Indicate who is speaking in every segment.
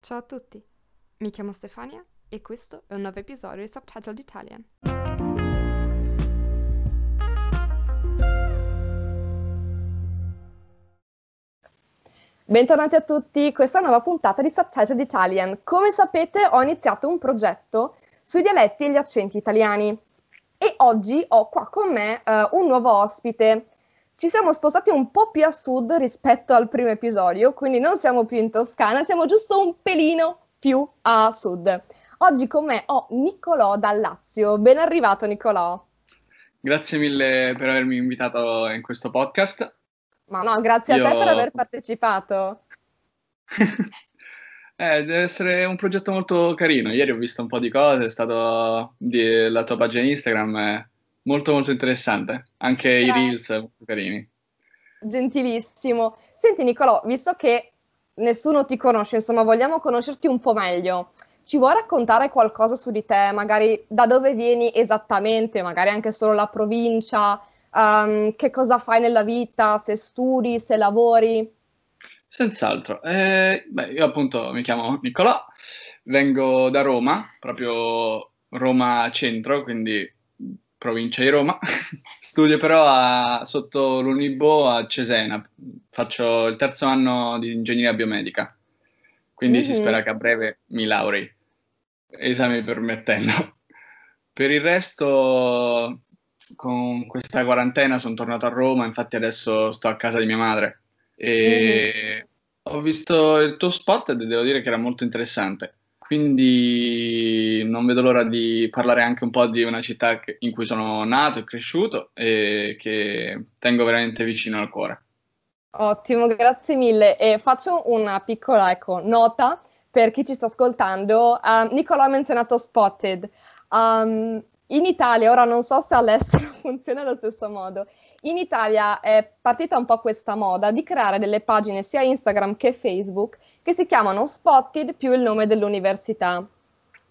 Speaker 1: Ciao a tutti, mi chiamo Stefania e questo è un nuovo episodio di Subtitled Italian.
Speaker 2: Bentornati a tutti, questa è una nuova puntata di Subtitled Italian. Come sapete ho iniziato un progetto sui dialetti e gli accenti italiani e oggi ho qua con me uh, un nuovo ospite. Ci siamo spostati un po' più a sud rispetto al primo episodio, quindi non siamo più in Toscana, siamo giusto un pelino più a sud. Oggi con me ho Niccolò dal Lazio. Ben arrivato Niccolò.
Speaker 3: Grazie mille per avermi invitato in questo podcast.
Speaker 2: Ma no, grazie Io... a te per aver partecipato.
Speaker 3: eh, deve essere un progetto molto carino. Ieri ho visto un po' di cose, è stato di... la tua pagina Instagram è molto molto interessante. Anche Grazie. i reels molto carini.
Speaker 2: Gentilissimo. Senti Niccolò, visto che nessuno ti conosce, insomma, vogliamo conoscerti un po' meglio. Ci vuoi raccontare qualcosa su di te, magari da dove vieni esattamente, magari anche solo la provincia, um, che cosa fai nella vita, se studi, se lavori?
Speaker 3: Senz'altro. Eh, beh, io appunto mi chiamo Niccolò, vengo da Roma, proprio Roma centro, quindi provincia di Roma. Studio però a, sotto l'Unibo a Cesena, faccio il terzo anno di ingegneria biomedica, quindi mm-hmm. si spera che a breve mi laurei, esami permettendo. Per il resto, con questa quarantena sono tornato a Roma, infatti adesso sto a casa di mia madre e mm-hmm. ho visto il tuo spot e devo dire che era molto interessante. Quindi non vedo l'ora di parlare anche un po' di una città in cui sono nato e cresciuto e che tengo veramente vicino al cuore.
Speaker 2: Ottimo, grazie mille. E faccio una piccola ecco, nota per chi ci sta ascoltando. Uh, Nicola ha menzionato Spotted. Um, in Italia, ora non so se all'estero funziona allo stesso modo, in Italia è partita un po' questa moda di creare delle pagine sia Instagram che Facebook che si chiamano Spotted più il nome dell'università.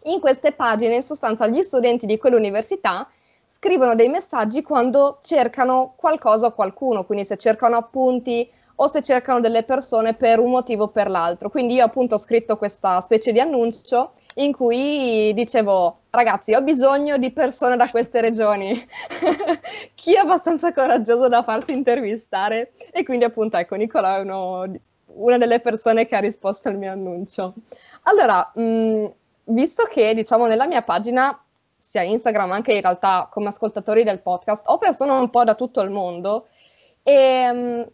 Speaker 2: In queste pagine, in sostanza, gli studenti di quell'università scrivono dei messaggi quando cercano qualcosa o qualcuno, quindi se cercano appunti o se cercano delle persone per un motivo o per l'altro. Quindi io appunto ho scritto questa specie di annuncio in cui dicevo ragazzi ho bisogno di persone da queste regioni, chi è abbastanza coraggioso da farsi intervistare e quindi appunto ecco Nicola è uno, una delle persone che ha risposto al mio annuncio. Allora, mh, visto che diciamo nella mia pagina sia Instagram, anche in realtà come ascoltatori del podcast, ho persone un po' da tutto il mondo e mh,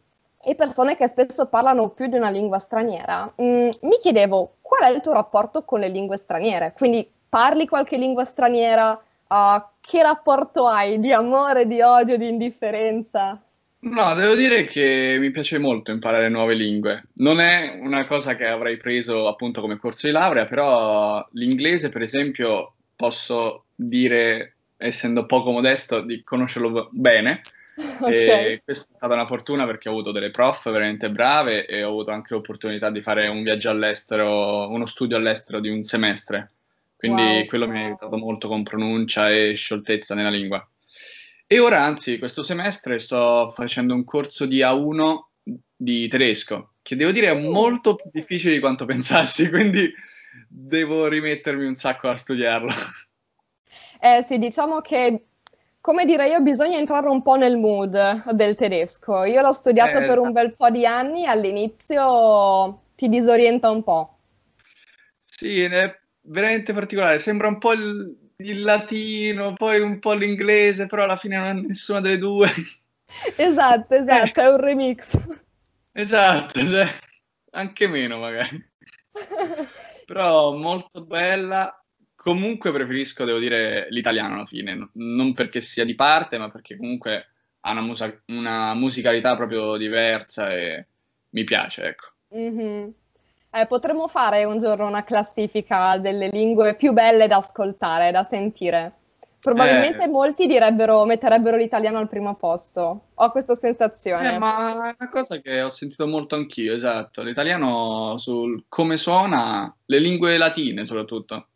Speaker 2: e persone che spesso parlano più di una lingua straniera, mm, mi chiedevo qual è il tuo rapporto con le lingue straniere? Quindi parli qualche lingua straniera? Uh, che rapporto hai di amore, di odio, di indifferenza?
Speaker 3: No, devo dire che mi piace molto imparare nuove lingue. Non è una cosa che avrei preso appunto come corso di laurea, però l'inglese, per esempio, posso dire, essendo poco modesto, di conoscerlo bene Okay. E questa è stata una fortuna perché ho avuto delle prof veramente brave e ho avuto anche l'opportunità di fare un viaggio all'estero, uno studio all'estero di un semestre. Quindi wow. quello mi ha aiutato molto con pronuncia e scioltezza nella lingua. E ora, anzi, questo semestre sto facendo un corso di A1 di tedesco, che devo dire è uh. molto più difficile di quanto pensassi, quindi devo rimettermi un sacco a studiarlo.
Speaker 2: Eh sì, diciamo che come dire io, bisogna entrare un po' nel mood del tedesco. Io l'ho studiato eh, per un bel po' di anni, all'inizio ti disorienta un po'.
Speaker 3: Sì, è veramente particolare, sembra un po' il, il latino, poi un po' l'inglese, però alla fine non è nessuna delle due.
Speaker 2: Esatto, esatto, è un remix.
Speaker 3: Esatto, cioè, anche meno magari. però molto bella Comunque preferisco, devo dire, l'italiano alla fine, non perché sia di parte, ma perché comunque ha una, musa- una musicalità proprio diversa e mi piace, ecco.
Speaker 2: Mm-hmm. Eh, potremmo fare un giorno una classifica delle lingue più belle da ascoltare, da sentire. Probabilmente eh, molti direbbero, metterebbero l'italiano al primo posto. Ho questa sensazione.
Speaker 3: Eh, ma è una cosa che ho sentito molto anch'io, esatto. L'italiano sul come suona, le lingue latine soprattutto.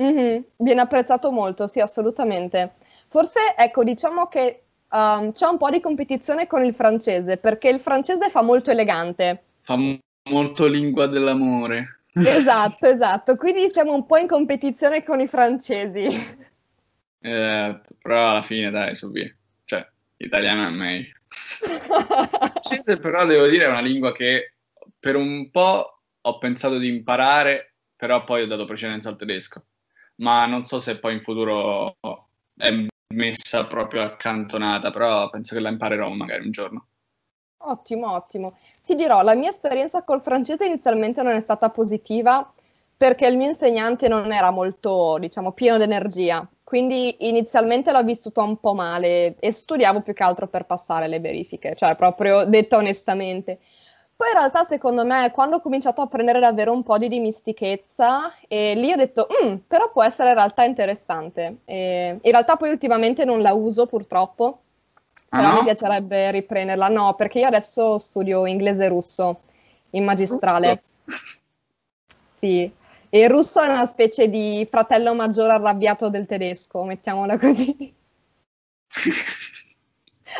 Speaker 2: Mm-hmm. Viene apprezzato molto, sì, assolutamente. Forse, ecco, diciamo che um, c'è un po' di competizione con il francese, perché il francese fa molto elegante.
Speaker 3: Fa m- molto lingua dell'amore.
Speaker 2: Esatto, esatto. Quindi siamo un po' in competizione con i francesi.
Speaker 3: Eh, però alla fine, dai, su via. Cioè, l'italiano è meglio. francese però devo dire è una lingua che per un po' ho pensato di imparare, però poi ho dato precedenza al tedesco. Ma non so se poi in futuro è messa proprio accantonata, però penso che la imparerò magari un giorno.
Speaker 2: Ottimo, ottimo. Ti dirò, la mia esperienza col francese inizialmente non è stata positiva perché il mio insegnante non era molto, diciamo, pieno d'energia. Quindi inizialmente l'ho vissuto un po' male e studiavo più che altro per passare le verifiche, cioè proprio detta onestamente. Poi in realtà secondo me quando ho cominciato a prendere davvero un po' di dimistichezza e lì ho detto, mm, però può essere in realtà interessante. E in realtà poi ultimamente non la uso purtroppo,
Speaker 3: Ah,
Speaker 2: però
Speaker 3: no?
Speaker 2: mi piacerebbe riprenderla. No, perché io adesso studio inglese e russo in magistrale. Sì, e il russo è una specie di fratello maggiore arrabbiato del tedesco, mettiamola così.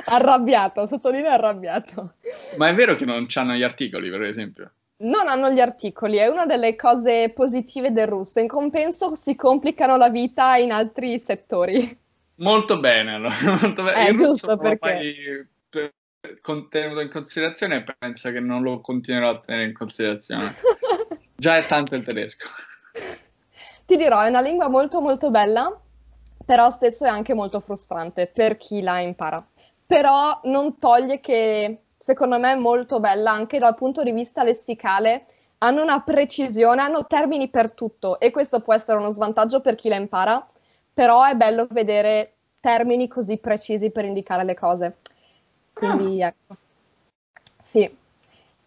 Speaker 2: Arrabbiato, sottolineo arrabbiato.
Speaker 3: Ma è vero che non c'hanno gli articoli, per esempio?
Speaker 2: Non hanno gli articoli, è una delle cose positive del russo. In compenso si complicano la vita in altri settori.
Speaker 3: Molto bene, allora. Molto bene.
Speaker 2: Eh, giusto, perché-
Speaker 3: mai pe- con- tenuto in considerazione e penso che non lo continuerò a tenere in considerazione. Già è tanto il tedesco.
Speaker 2: Ti dirò, è una lingua molto molto bella, però spesso è anche molto frustrante per chi la impara. Però non toglie che, secondo me, è molto bella anche dal punto di vista lessicale. Hanno una precisione, hanno termini per tutto e questo può essere uno svantaggio per chi la impara, però è bello vedere termini così precisi per indicare le cose. Quindi ecco. Sì.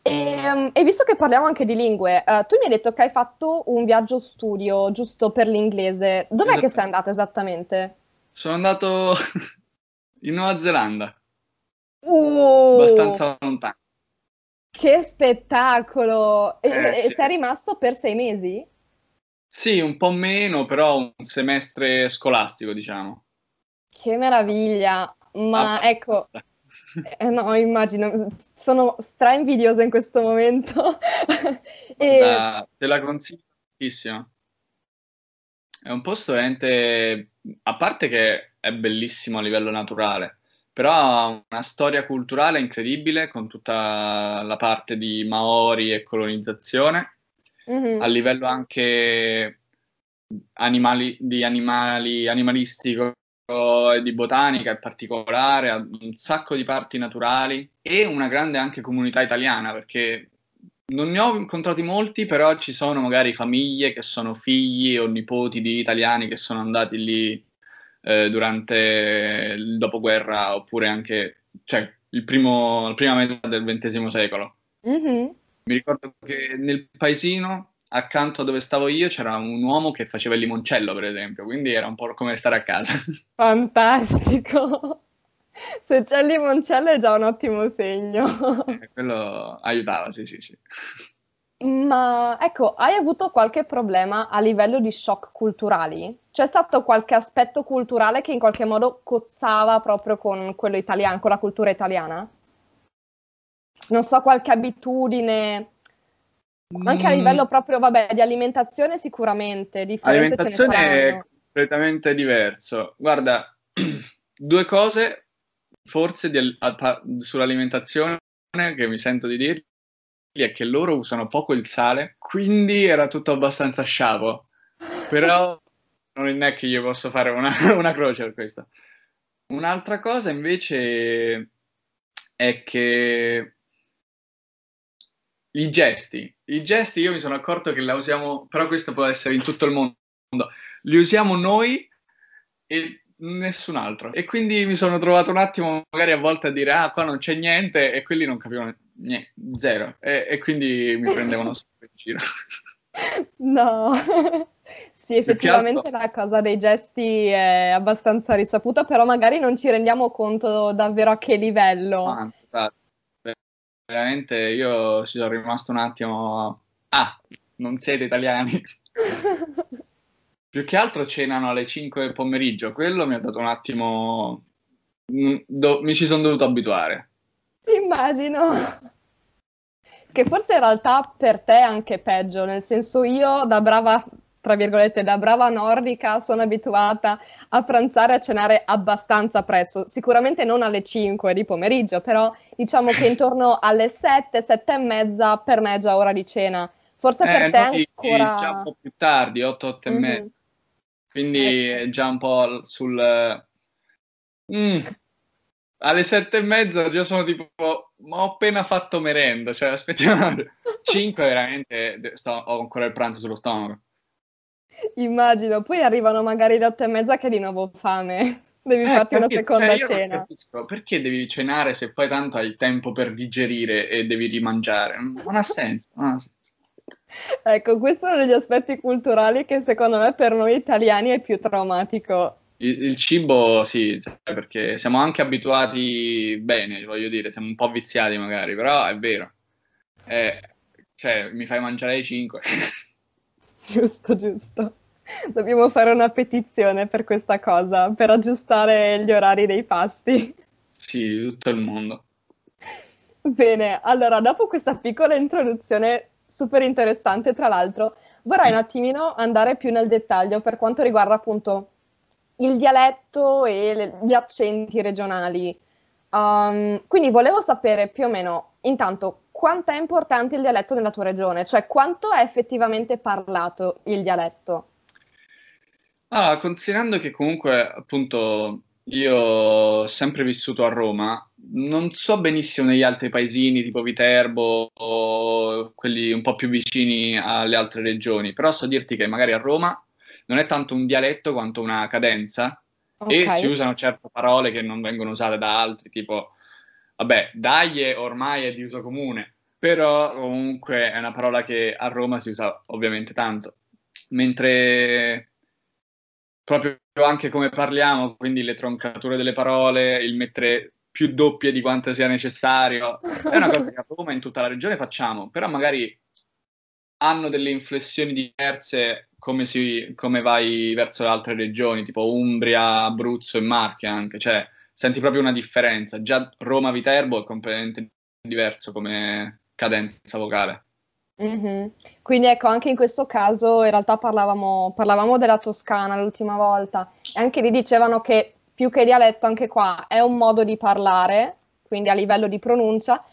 Speaker 2: E, e visto che parliamo anche di lingue, eh, tu mi hai detto che hai fatto un viaggio studio giusto per l'inglese. Dov'è che
Speaker 3: Esatto.
Speaker 2: sei andata esattamente?
Speaker 3: Sono andato in Nuova Zelanda,
Speaker 2: Uh,
Speaker 3: abbastanza lontano.
Speaker 2: Che spettacolo! E,
Speaker 3: Eh,
Speaker 2: e
Speaker 3: sì.
Speaker 2: sei rimasto per sei mesi?
Speaker 3: Sì, un po' meno, però un semestre scolastico, diciamo.
Speaker 2: Che meraviglia! Ma
Speaker 3: Ah,
Speaker 2: ecco, eh, no, immagino, sono stra invidiosa in questo momento. E
Speaker 3: Guarda, te la consiglio tantissimo. È un posto veramente, a parte che è bellissimo a livello naturale, però ha una storia culturale incredibile con tutta la parte di Maori e colonizzazione,
Speaker 2: Mhm.
Speaker 3: a livello anche animali, di animali, animalistico e di botanica in particolare, ha un sacco di parti naturali e una grande anche comunità italiana, perché non ne ho incontrati molti, però ci sono magari famiglie che sono figli o nipoti di italiani che sono andati lì eh, durante il dopoguerra oppure anche, cioè, il primo, la prima metà del XX secolo.
Speaker 2: Mhm.
Speaker 3: Mi ricordo che nel paesino accanto a dove stavo io c'era un uomo che faceva il limoncello, per esempio, quindi era un po' come stare a casa.
Speaker 2: Fantastico! Se c'è il limoncello è già un ottimo segno.
Speaker 3: E Quello aiutava, sì, sì, sì.
Speaker 2: Ma ecco, hai avuto qualche problema a livello di shock culturali? C'è stato qualche aspetto culturale che in qualche modo cozzava proprio con quello italiano, con la cultura italiana? Non so, qualche abitudine, anche a
Speaker 3: Mm,
Speaker 2: livello proprio, vabbè, di alimentazione sicuramente, differenze ce ne
Speaker 3: Alimentazione è completamente diverso. Guarda, due cose forse di a- pa- sull'alimentazione che mi sento di dirgli è che loro usano poco il sale, quindi era tutto abbastanza sciavo. Però non è che io posso fare una, una croce per questo. Un'altra cosa invece è che i gesti, i gesti io mi sono accorto che la usiamo, però questo può essere in tutto il mondo, li usiamo noi e nessun altro. E quindi mi sono trovato un attimo magari a volte a dire ah qua non c'è niente e quelli non capivano niente, zero. E, e quindi mi prendevano in giro.
Speaker 2: No, sì, effettivamente la cosa dei gesti è abbastanza risaputa, però magari non ci rendiamo conto davvero a che livello.
Speaker 3: Guarda, veramente io ci sono rimasto un attimo ah, non siete italiani. Più che altro cenano alle 5 del pomeriggio, quello mi ha dato un attimo... mm, do- mi ci sono dovuto abituare.
Speaker 2: Immagino. che forse in realtà per te è anche peggio, nel senso io da brava, tra virgolette, da brava nordica sono abituata a pranzare e a cenare abbastanza presto, sicuramente non alle 5 di pomeriggio, però diciamo che intorno alle 7, 7 e mezza per me è già ora di cena. Forse
Speaker 3: Eh,
Speaker 2: per te ancora...
Speaker 3: già un po' più tardi, 8, 8 e
Speaker 2: Mhm.
Speaker 3: mezza. Quindi
Speaker 2: Ecco.
Speaker 3: è già un po' sul... Mm. Alle sette e mezza già sono tipo, ma ho appena fatto merenda, cioè aspettiamo, 5 veramente, sto- ho ancora il pranzo sullo stomaco.
Speaker 2: Immagino, poi arrivano magari le otto e mezza che di nuovo fame, devi
Speaker 3: Eh,
Speaker 2: farti una seconda
Speaker 3: non
Speaker 2: cena.
Speaker 3: capisco, perché devi cenare se poi tanto hai tempo per digerire e devi rimangiare? Non ha senso, non ha senso.
Speaker 2: Ecco, questo è uno degli aspetti culturali che secondo me per noi italiani è più traumatico.
Speaker 3: Il, il cibo, sì, cioè, perché siamo anche abituati bene, voglio dire, siamo un po' viziati magari, però è vero. Eh, cioè, mi fai mangiare ai 5.
Speaker 2: Giusto, giusto. Dobbiamo fare una petizione per questa cosa, per aggiustare gli orari dei pasti.
Speaker 3: sì, tutto il mondo.
Speaker 2: Bene, allora dopo questa piccola introduzione super interessante, tra l'altro, vorrei un attimino andare più nel dettaglio per quanto riguarda appunto il dialetto e le- gli accenti regionali. Um, quindi volevo sapere più o meno, intanto, quanto è importante il dialetto nella tua regione, cioè quanto è effettivamente parlato il dialetto.
Speaker 3: Allora, considerando che comunque, appunto, io ho sempre vissuto a Roma, non so benissimo negli altri paesini, tipo Viterbo o quelli un po' più vicini alle altre regioni, però so dirti che magari a Roma non è tanto un dialetto quanto una cadenza e
Speaker 2: Ok.
Speaker 3: si usano certe parole che non vengono usate da altri, tipo, vabbè, daglie ormai è di uso comune, però comunque è una parola che a Roma si usa ovviamente tanto, mentre proprio anche come parliamo, quindi le troncature delle parole, il mettere più doppie di quanto sia necessario, è una cosa che a Roma e in tutta la regione facciamo, però magari hanno delle inflessioni diverse come, si, come vai verso le altre regioni, tipo Umbria, Abruzzo e Marche anche, cioè senti proprio una differenza. Già Roma-Viterbo è completamente diverso come cadenza vocale.
Speaker 2: Mhm. Quindi ecco, anche in questo caso in realtà parlavamo, parlavamo della Toscana l'ultima volta e anche lì dicevano che più che dialetto anche qua è un modo di parlare, quindi a livello di pronuncia,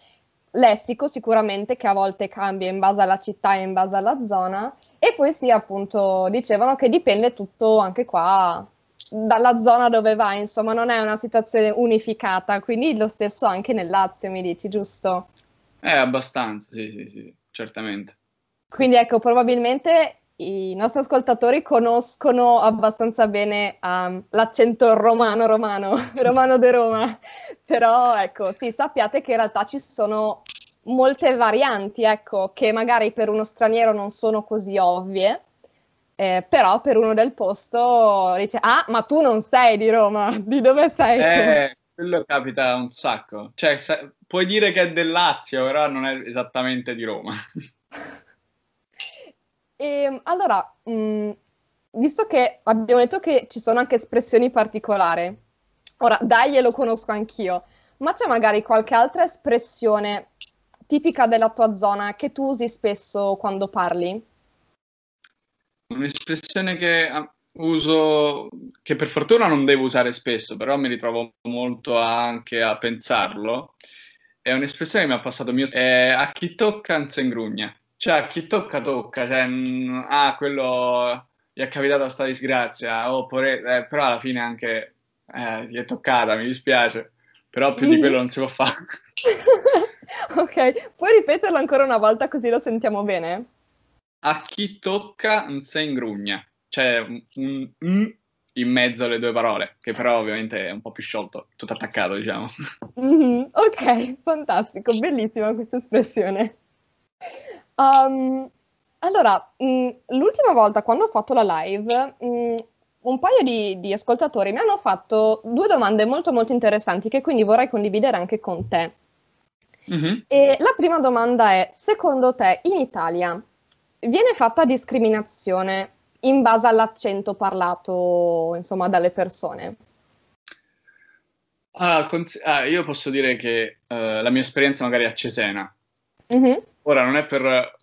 Speaker 2: lessico sicuramente che a volte cambia in base alla città e in base alla zona e poi sì appunto dicevano che dipende tutto anche qua dalla zona dove vai, insomma non è una situazione unificata, quindi lo stesso anche nel Lazio mi dici, giusto?
Speaker 3: Eh, abbastanza, sì, sì, sì, certamente.
Speaker 2: Quindi ecco, probabilmente i nostri ascoltatori conoscono abbastanza bene um, l'accento romano romano, romano de Roma, però ecco, sì, sappiate che in realtà ci sono molte varianti, ecco, che magari per uno straniero non sono così ovvie, eh, però per uno del posto dice, ah, ma tu non sei di Roma, di dove sei tu?
Speaker 3: Eh, quello capita un sacco. Cioè, sa- puoi dire che è del Lazio, però non è esattamente di Roma.
Speaker 2: E, allora, mh, visto che abbiamo detto che ci sono anche espressioni particolari, ora dai lo conosco anch'io, ma c'è magari qualche altra espressione tipica della tua zona che tu usi spesso quando parli?
Speaker 3: Un'espressione che ah, uso, che per fortuna non devo usare spesso, però mi ritrovo molto anche a pensarlo. È un'espressione che mi ha passato mio è a chi tocca non se ingrugna. Cioè, a chi tocca tocca, cioè, mm, ah, quello gli è capitata sta disgrazia, oppure, eh, però alla fine anche eh, gli è toccata, mi dispiace, però più di quello non si può fare.
Speaker 2: ok, puoi ripeterlo ancora una volta così lo sentiamo bene?
Speaker 3: A chi tocca non se ingrugna, cioè un, un mm in mezzo alle due parole, che però ovviamente è un po' più sciolto, tutto attaccato, diciamo.
Speaker 2: Mhm, ok, fantastico, bellissima questa espressione. Um, allora, mh, l'ultima volta quando ho fatto la live, mh, un paio di, di ascoltatori mi hanno fatto due domande molto molto interessanti che quindi vorrei condividere anche con te.
Speaker 3: Mhm.
Speaker 2: E la prima domanda è, secondo te in Italia viene fatta discriminazione in base all'accento parlato, insomma, dalle persone?
Speaker 3: Ah, cons- ah, io posso dire che eh, la mia esperienza magari è a Cesena,
Speaker 2: Mhm,
Speaker 3: ora non è per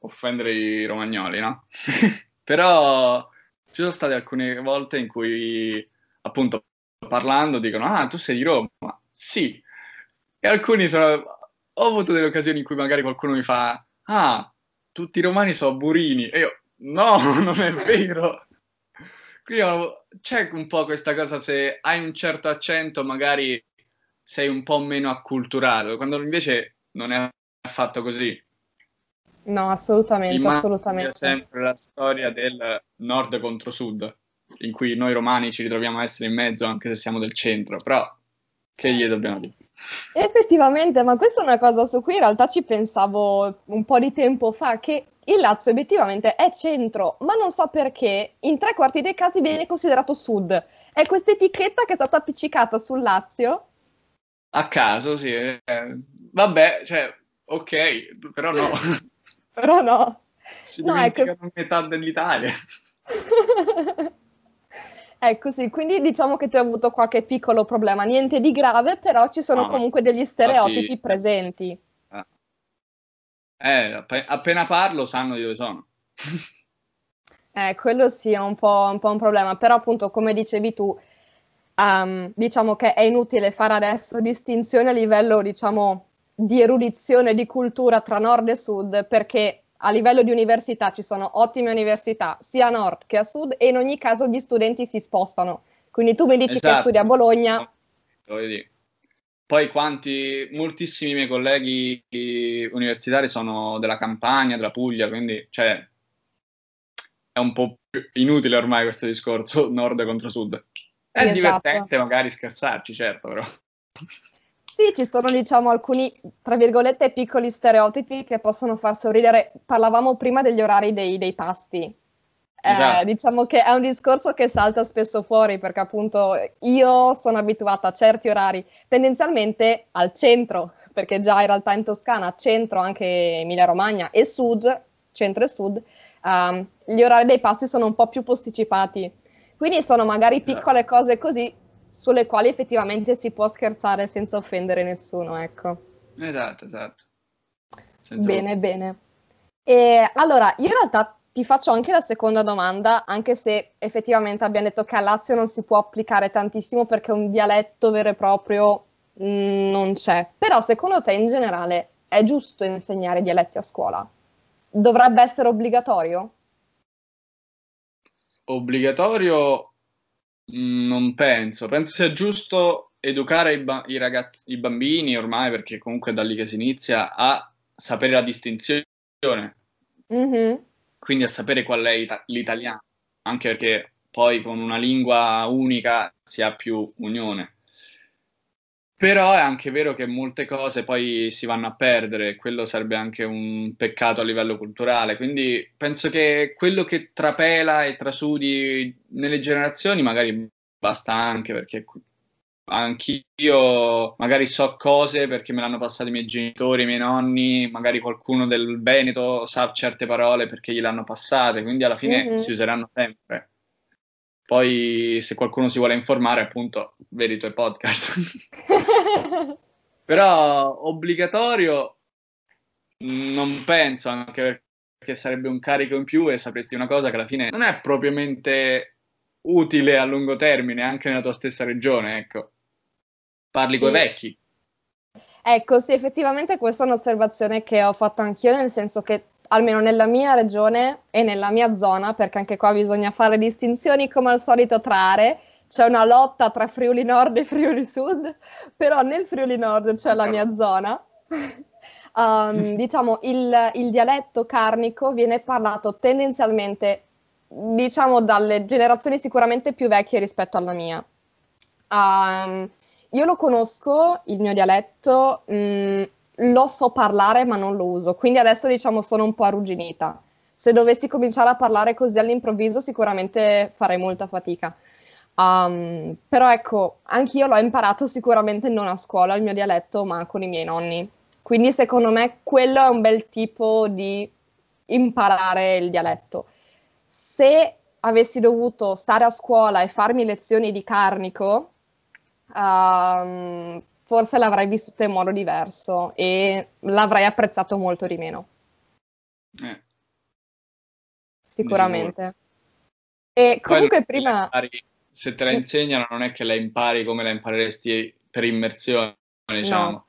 Speaker 3: offendere i romagnoli, no? Però ci sono state alcune volte in cui, appunto, parlando, dicono, ah, tu sei di Roma. Sì. E alcuni sono... Ho avuto delle occasioni in cui magari qualcuno mi fa, ah, tutti i romani sono burini. E io, no, non è vero. Quindi c'è un po' questa cosa, se hai un certo accento magari sei un po' meno acculturato, quando invece non è affatto così.
Speaker 2: No, assolutamente,
Speaker 3: Immagino
Speaker 2: assolutamente.
Speaker 3: sempre la storia del nord contro sud, in cui noi romani ci ritroviamo a essere in mezzo anche se siamo del centro, però che gli dobbiamo dire?
Speaker 2: Effettivamente, ma questa è una cosa su cui in realtà ci pensavo un po' di tempo fa, che il Lazio obiettivamente è centro, ma non so perché in tre quarti dei casi viene considerato sud. È questa etichetta che è stata appiccicata sul Lazio.
Speaker 3: A caso, sì. eh, vabbè, cioè, ok, però no.
Speaker 2: Però no.
Speaker 3: Si
Speaker 2: No, ecco.
Speaker 3: metà dell'Italia.
Speaker 2: Ecco sì, quindi diciamo che tu hai avuto qualche piccolo problema, niente di grave, però ci sono
Speaker 3: No,
Speaker 2: comunque degli stereotipi
Speaker 3: infatti-
Speaker 2: presenti.
Speaker 3: Eh, app- appena parlo sanno di dove sono.
Speaker 2: Eh, quello sì è un po', un po' un problema, però appunto come dicevi tu, ehm, diciamo che è inutile fare adesso distinzione a livello, diciamo, di erudizione, di cultura tra nord e sud, perché a livello di università ci sono ottime università, sia a nord che a sud, e in ogni caso gli studenti si spostano. Quindi tu mi dici che
Speaker 3: Esatto.
Speaker 2: studi a Bologna,
Speaker 3: Voglio dire. Poi quanti, moltissimi miei colleghi universitari sono della Campania, della Puglia, quindi cioè, è un po' più inutile ormai questo discorso nord contro sud. È
Speaker 2: Esatto.
Speaker 3: divertente magari scherzarci, certo, però.
Speaker 2: Sì, ci sono diciamo alcuni, tra virgolette, piccoli stereotipi che possono far sorridere. Parlavamo prima degli orari dei, dei pasti. Eh,
Speaker 3: Esatto.
Speaker 2: diciamo che è un discorso che salta spesso fuori perché appunto io sono abituata a certi orari, tendenzialmente al centro, perché già in realtà in Toscana, centro, anche Emilia Romagna e sud, centro e sud, ehm, gli orari dei pasti sono un po' più posticipati. Quindi sono magari
Speaker 3: Esatto.
Speaker 2: piccole cose così sulle quali effettivamente si può scherzare senza offendere nessuno, ecco.
Speaker 3: Esatto, esatto. Senza
Speaker 2: Bene, bene. E allora, io in realtà ti faccio anche la seconda domanda, anche se effettivamente abbiamo detto che a Lazio non si può applicare tantissimo perché un dialetto vero e proprio mm, non c'è. Però secondo te in generale è giusto insegnare dialetti a scuola? Dovrebbe essere obbligatorio?
Speaker 3: Obbligatorio non penso, penso sia giusto educare i, ba- i ragazzi, i bambini ormai, perché comunque è da lì che si inizia, a sapere la distinzione,
Speaker 2: Mhm.
Speaker 3: quindi a sapere qual è ita- l'italiano, anche perché poi con una lingua unica si ha più unione. Però è anche vero che molte cose poi si vanno a perdere, e quello sarebbe anche un peccato a livello culturale. Quindi penso che quello che trapela e trasudi nelle generazioni magari basta anche perché anch'io magari so cose perché me l'hanno passato i miei genitori, i miei nonni, magari qualcuno del Veneto sa certe parole perché gliel'hanno passate, quindi alla fine
Speaker 2: Mhm.
Speaker 3: si useranno sempre. Poi se qualcuno si vuole informare, appunto, vedi i tuoi podcast. Però obbligatorio non penso, anche perché sarebbe un carico in più e sapresti una cosa che alla fine non è propriamente utile a lungo termine, anche nella tua stessa regione, ecco. Parli
Speaker 2: Sì.
Speaker 3: coi vecchi.
Speaker 2: Ecco, sì, effettivamente questa è un'osservazione che ho fatto anch'io, nel senso che almeno nella mia regione e nella mia zona, perché anche qua bisogna fare distinzioni come al solito tra aree, c'è una lotta tra Friuli Nord e Friuli Sud, però nel Friuli Nord c'è la mia zona. Um, diciamo, il, il dialetto carnico viene parlato tendenzialmente, diciamo, dalle generazioni sicuramente più vecchie rispetto alla mia. Um, io lo conosco, il mio dialetto, mh, lo so parlare ma non lo uso, quindi adesso diciamo sono un po' arrugginita. Se dovessi cominciare a parlare così all'improvviso sicuramente farei molta fatica. Um, però ecco, anch'io l'ho imparato sicuramente non a scuola il mio dialetto, ma con i miei nonni. Quindi secondo me quello è un bel tipo di imparare il dialetto. Se avessi dovuto stare a scuola e farmi lezioni di carnico, um, forse l'avrei vissuto in modo diverso e l'avrei apprezzato molto di meno.
Speaker 3: Eh.
Speaker 2: Sicuramente. E comunque prima...
Speaker 3: Impari, se te la insegnano non è che la impari come la impareresti per immersione, diciamo.
Speaker 2: No,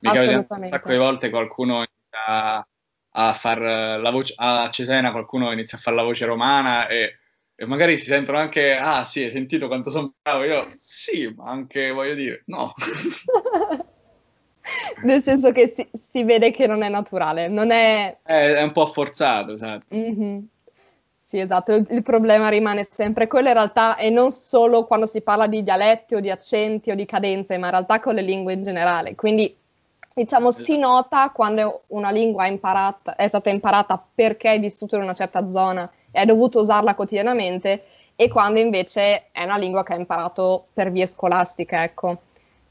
Speaker 3: Mi capita un sacco di volte qualcuno inizia a far la voce, a Cesena qualcuno inizia a fare la voce romana e, e magari si sentono anche, ah sì, hai sentito quanto sono bravo? Io, sì, ma anche voglio dire, no.
Speaker 2: Nel senso che si, si vede che non è naturale, non è...
Speaker 3: È, è un po' forzato, esatto.
Speaker 2: Mhm. Sì, esatto, il, il problema rimane sempre quello in realtà e non solo quando si parla di dialetti o di accenti o di cadenze, ma in realtà con le lingue in generale. Quindi, diciamo, si nota quando una lingua è, imparata, è stata imparata perché hai vissuto in una certa zona e hai dovuto usarla quotidianamente e quando invece è una lingua che hai imparato per vie scolastiche, ecco.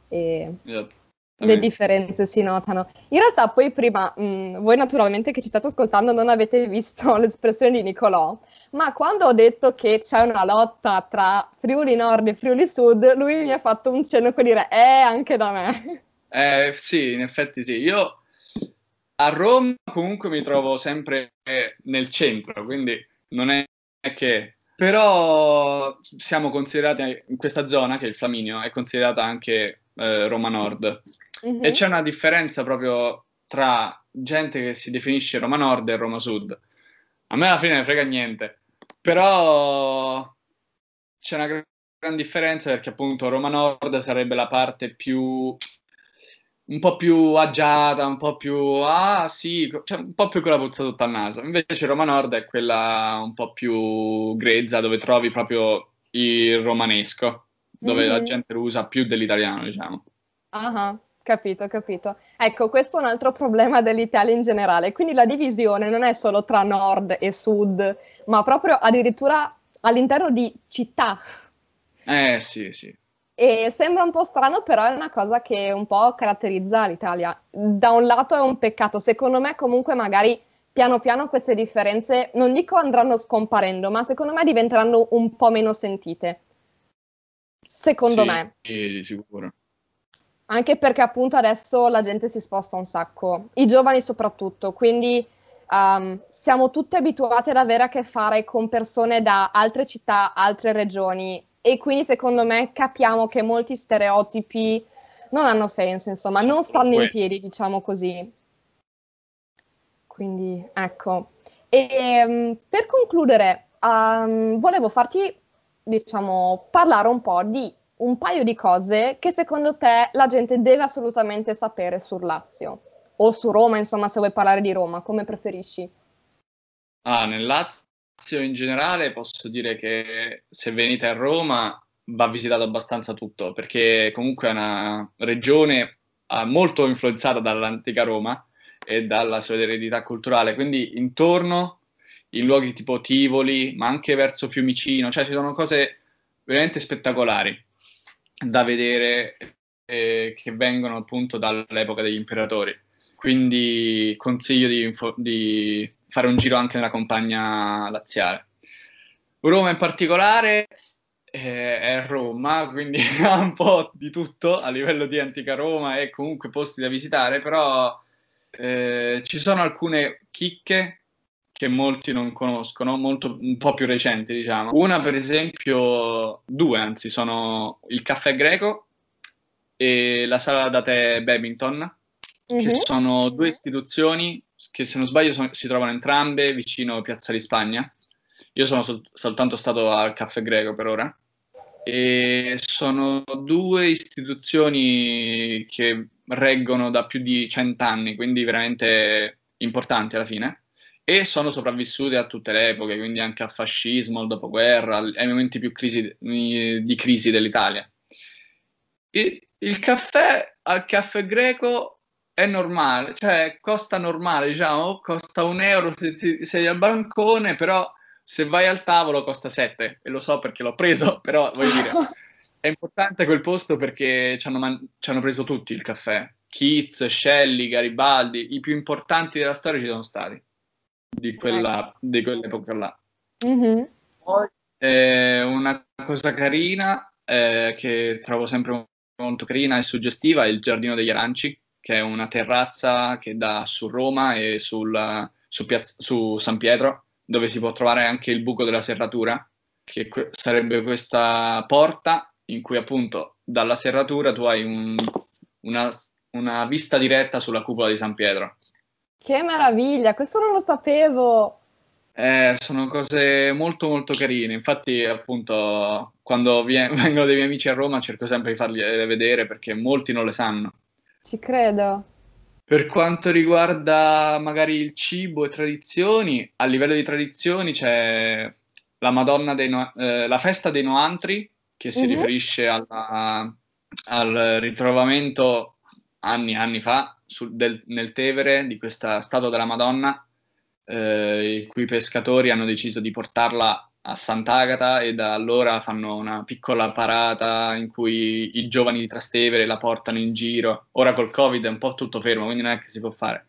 Speaker 3: Esatto.
Speaker 2: le differenze si notano. In realtà poi prima, mh, voi naturalmente che ci state ascoltando non avete visto l'espressione di Nicolò, ma quando ho detto che c'è una lotta tra Friuli Nord e Friuli Sud, lui mi ha fatto un cenno per dire, eh, anche da me.
Speaker 3: Eh, sì, in effetti sì. Io a Roma comunque mi trovo sempre nel centro, quindi non è che... Però siamo considerati in questa zona, che è il Flaminio, è considerata anche eh, Roma Nord.
Speaker 2: Mhm.
Speaker 3: E c'è una differenza proprio tra gente che si definisce Roma Nord e Roma Sud. A me alla fine ne frega niente, però c'è una gran differenza perché appunto Roma Nord sarebbe la parte più un po' più agiata, un po' più ah sì, cioè un po' più con la puzza sotto al naso. Invece Roma Nord è quella un po' più grezza dove trovi proprio il romanesco, dove la
Speaker 2: Mhm.
Speaker 3: gente lo usa più dell'italiano, diciamo.
Speaker 2: Ah, capito, capito. Ecco, questo è un altro problema dell'Italia in generale. Quindi la divisione non è solo tra nord e sud, ma proprio addirittura all'interno di città.
Speaker 3: Eh sì, sì.
Speaker 2: E sembra un po' strano, però è una cosa che un po' caratterizza l'Italia. Da un lato è un peccato, secondo me comunque magari piano piano queste differenze, non dico andranno scomparendo, ma secondo me diventeranno un po' meno sentite. Secondo
Speaker 3: Sì,
Speaker 2: me.
Speaker 3: Sì, sicuro.
Speaker 2: Anche perché appunto adesso la gente si sposta un sacco, i giovani soprattutto, quindi um, siamo tutti abituati ad avere a che fare con persone da altre città, altre regioni e quindi secondo me capiamo che molti stereotipi non hanno senso, insomma, non stanno in piedi, diciamo così. Quindi ecco. E um, per concludere, um, volevo farti, diciamo, parlare un po' di un paio di cose che secondo te la gente deve assolutamente sapere sul Lazio o su Roma, insomma, se vuoi parlare di Roma, come preferisci?
Speaker 3: Ah, nel Lazio in generale posso dire che se venite a Roma va visitato abbastanza tutto, perché comunque è una regione ah, molto influenzata dall'antica Roma e dalla sua eredità culturale, quindi intorno, in luoghi tipo Tivoli, ma anche verso Fiumicino, cioè ci sono cose veramente spettacolari da vedere eh, che vengono appunto dall'epoca degli imperatori. Quindi consiglio di, info- di fare un giro anche nella campagna laziale. Roma in particolare eh, è Roma, quindi ha un po' di tutto a livello di antica Roma e comunque posti da visitare, però eh, ci sono alcune chicche che molti non conoscono, molto, un po' più recenti, diciamo. Una, per esempio, due anzi, sono il caffè greco e la sala da tè Babington,
Speaker 2: Mhm.
Speaker 3: che sono due istituzioni che, se non sbaglio, sono- si trovano entrambe vicino Piazza di Spagna. Io sono sol- soltanto stato al caffè greco per ora. E sono due istituzioni che reggono da più di cent'anni, quindi veramente importanti alla fine e sono sopravvissute a tutte le epoche, quindi anche al fascismo, al dopoguerra, ai momenti più crisi- di crisi dell'Italia. E il caffè al caffè greco è normale, cioè costa normale, diciamo, costa un euro se ti- sei al bancone, però se vai al tavolo costa 7, e lo so perché l'ho preso, però voglio dire, è importante quel posto perché ci hanno, man- ci hanno preso tutti il caffè. Keats, Shelley, Garibaldi, i più importanti della storia ci sono stati di, quella, di quell'epoca là.
Speaker 2: Mhm.
Speaker 3: Poi eh, una cosa carina eh, che trovo sempre molto carina e suggestiva è il Giardino degli Aranci, che è una terrazza che dà su Roma e sul, su, piazza, su San Pietro, dove si può trovare anche il buco della serratura, che que- sarebbe questa porta in cui appunto dalla serratura tu hai un, una, una vista diretta sulla cupola di San Pietro.
Speaker 2: Che meraviglia, questo non lo sapevo.
Speaker 3: Eh, sono cose molto molto carine, infatti appunto quando vengono dei miei amici a Roma cerco sempre di farli vedere perché molti non le sanno.
Speaker 2: Ci credo.
Speaker 3: Per quanto riguarda magari il cibo e tradizioni, a livello di tradizioni c'è la Madonna dei no- eh, la festa dei Noantri, che si
Speaker 2: Mhm.
Speaker 3: riferisce alla- al ritrovamento anni e anni fa sul- del- nel Tevere di questa statua della Madonna, eh, i cui pescatori hanno deciso di portarla a Sant'Agata e da allora fanno una piccola parata in cui i giovani di Trastevere la portano in giro. Ora col Covid è un po' tutto fermo, quindi non è che si può fare.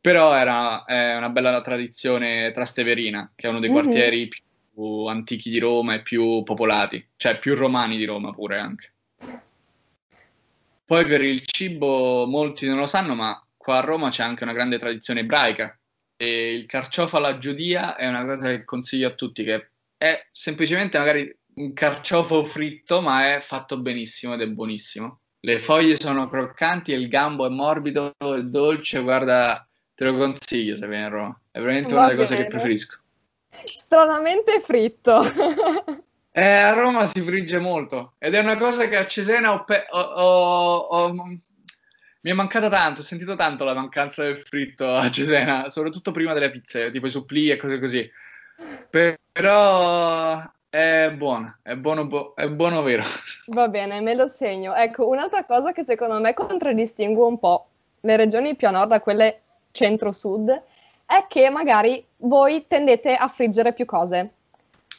Speaker 3: Però era è una bella tradizione trasteverina, che è uno dei
Speaker 2: Mhm.
Speaker 3: quartieri più antichi di Roma e più popolati, cioè più romani di Roma pure anche. Poi per il cibo molti non lo sanno, ma qua a Roma c'è anche una grande tradizione ebraica e il carciofo alla giudia è una cosa che consiglio a tutti, che è semplicemente magari un carciofo fritto, ma è fatto benissimo ed è buonissimo. Le foglie sono croccanti e il gambo è morbido e dolce, guarda, te lo consiglio se vieni a Roma. È veramente
Speaker 2: Va
Speaker 3: una delle cose che preferisco.
Speaker 2: Stranamente fritto.
Speaker 3: Eh, a Roma si frigge molto ed è una cosa che a Cesena ho pe- ho- ho- ho- mi è mancata tanto, ho sentito tanto la mancanza del fritto a Cesena, soprattutto prima delle pizze, tipo i supplì e cose così. Per- Però è buono, è buono, è buono vero.
Speaker 2: Va bene, me lo segno. Ecco, un'altra cosa che secondo me contraddistingue un po' le regioni più a nord da quelle centro-sud è che magari voi tendete a friggere più cose.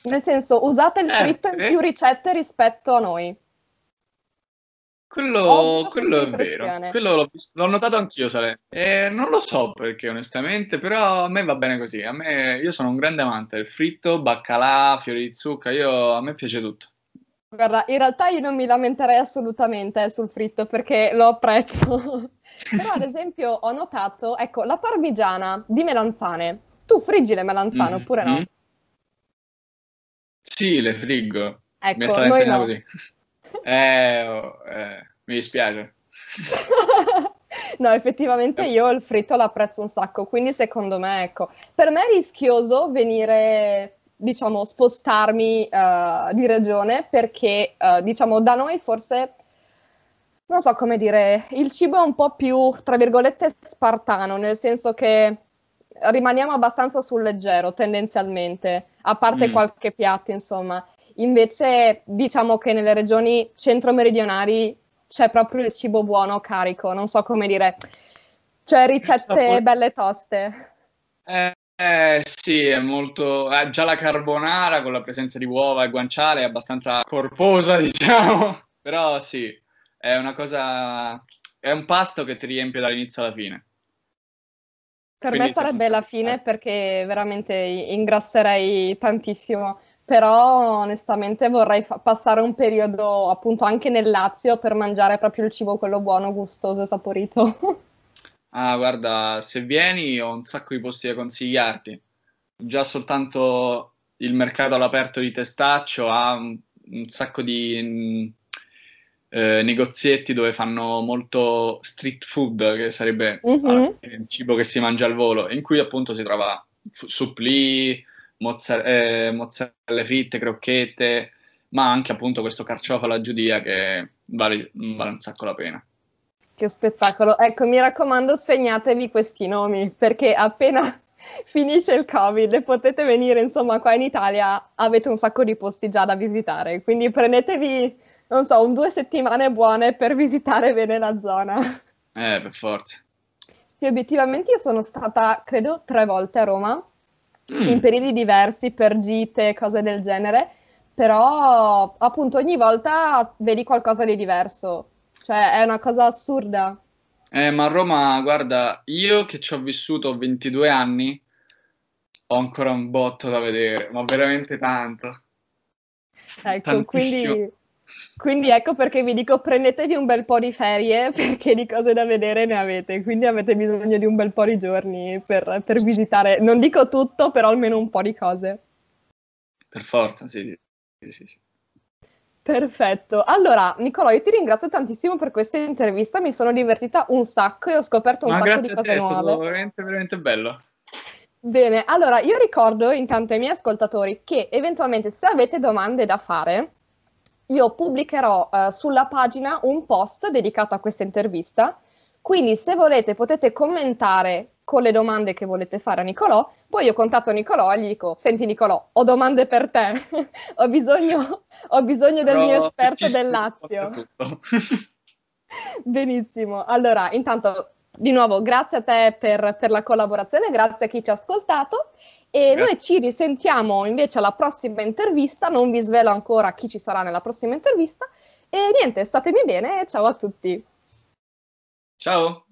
Speaker 2: Nel senso, usate il
Speaker 3: Eh,
Speaker 2: fritto in
Speaker 3: sì.
Speaker 2: più ricette rispetto a noi.
Speaker 3: Quello, quello è vero, quello l'ho, vis- l'ho notato anch'io, Sale. E non lo so perché onestamente, però a me va bene così. A me, io sono un grande amante del fritto, baccalà, fiori di zucca, io, a me piace tutto.
Speaker 2: Guarda, in realtà io non mi lamenterei assolutamente eh, sul fritto perché lo apprezzo. Però, ad esempio, ho notato, ecco, la parmigiana di melanzane. Tu friggi le melanzane
Speaker 3: Mhm.
Speaker 2: oppure no?
Speaker 3: Sì, le friggo. Mi è
Speaker 2: Ecco,
Speaker 3: stata insegnata
Speaker 2: no.
Speaker 3: così. Eh, oh, eh, mi dispiace.
Speaker 2: No, effettivamente io il fritto l'apprezzo un sacco, quindi secondo me, ecco, per me è rischioso venire, diciamo, spostarmi eh, di regione perché, eh, diciamo, da noi forse, non so come dire, il cibo è un po' più, tra virgolette, spartano, nel senso che rimaniamo abbastanza sul leggero tendenzialmente, a parte
Speaker 3: Mm.
Speaker 2: qualche piatto, insomma. Invece, diciamo che nelle regioni centro-meridionali c'è proprio il cibo buono, carico, non so come dire, cioè ricette belle toste.
Speaker 3: Eh, eh, sì, è molto... eh, già la carbonara con la presenza di uova e guanciale è abbastanza corposa, diciamo. Però sì, è una cosa... È un pasto che ti riempie dall'inizio alla fine.
Speaker 2: Per
Speaker 3: Quindi
Speaker 2: me sarebbe la
Speaker 3: me-
Speaker 2: fine perché veramente ingrasserei tantissimo, però onestamente vorrei fa- passare un periodo appunto anche nel Lazio per mangiare proprio il cibo quello buono, gustoso e saporito.
Speaker 3: Ah, guarda, se vieni ho un sacco di posti da consigliarti. Già soltanto il mercato all'aperto di Testaccio ha un, un sacco di mm, eh, negozietti dove fanno molto street food, che sarebbe ah, il cibo che si mangia al volo, in cui appunto si trova fu- supplì, mozza- eh, mozzarelle fritte, crocchette, ma anche appunto questo carciofo alla giudia che vale, vale un sacco la pena.
Speaker 2: Che spettacolo. Ecco, mi raccomando, segnatevi questi nomi perché appena finisce il Covid e potete venire insomma qua in Italia, avete un sacco di posti già da visitare, quindi prendetevi, non so, un due settimane buone per visitare bene la zona.
Speaker 3: Eh, per forza.
Speaker 2: Sì, obiettivamente io sono stata, credo, tre volte a Roma,
Speaker 3: Mm.
Speaker 2: in periodi diversi, per gite, cose del genere, però appunto ogni volta vedi qualcosa di diverso, cioè è una cosa assurda.
Speaker 3: Eh, ma a Roma, guarda, io che ci ho vissuto 22 anni, ho ancora un botto da vedere, ma veramente tanto.
Speaker 2: Ecco,
Speaker 3: Tantissimo.
Speaker 2: quindi Quindi ecco perché vi dico prendetevi un bel po' di ferie perché di cose da vedere ne avete, quindi avete bisogno di un bel po' di giorni per, per visitare, non dico tutto, però almeno un po' di cose.
Speaker 3: Per forza, sì, sì, sì. sì.
Speaker 2: Perfetto. Allora, Nicolò, io ti ringrazio tantissimo per questa intervista, mi sono divertita un sacco e ho scoperto un
Speaker 3: Ma
Speaker 2: sacco di cose
Speaker 3: te, è stato
Speaker 2: nuove.
Speaker 3: veramente, veramente bello.
Speaker 2: Bene, allora io ricordo intanto ai miei ascoltatori che eventualmente se avete domande da fare, io pubblicherò eh, sulla pagina un post dedicato a questa intervista, quindi se volete potete commentare con le domande che volete fare a Nicolò, poi io contatto Nicolò e gli dico, senti Nicolò, ho domande per te, ho, bisogno, ho bisogno del
Speaker 3: Però
Speaker 2: mio esperto del Lazio. Benissimo, allora intanto di nuovo grazie a te per, per la collaborazione, grazie a chi ci ha ascoltato e noi ci risentiamo invece alla prossima intervista, non vi svelo ancora chi ci sarà nella prossima intervista e niente, statemi bene e ciao a tutti.
Speaker 3: Ciao.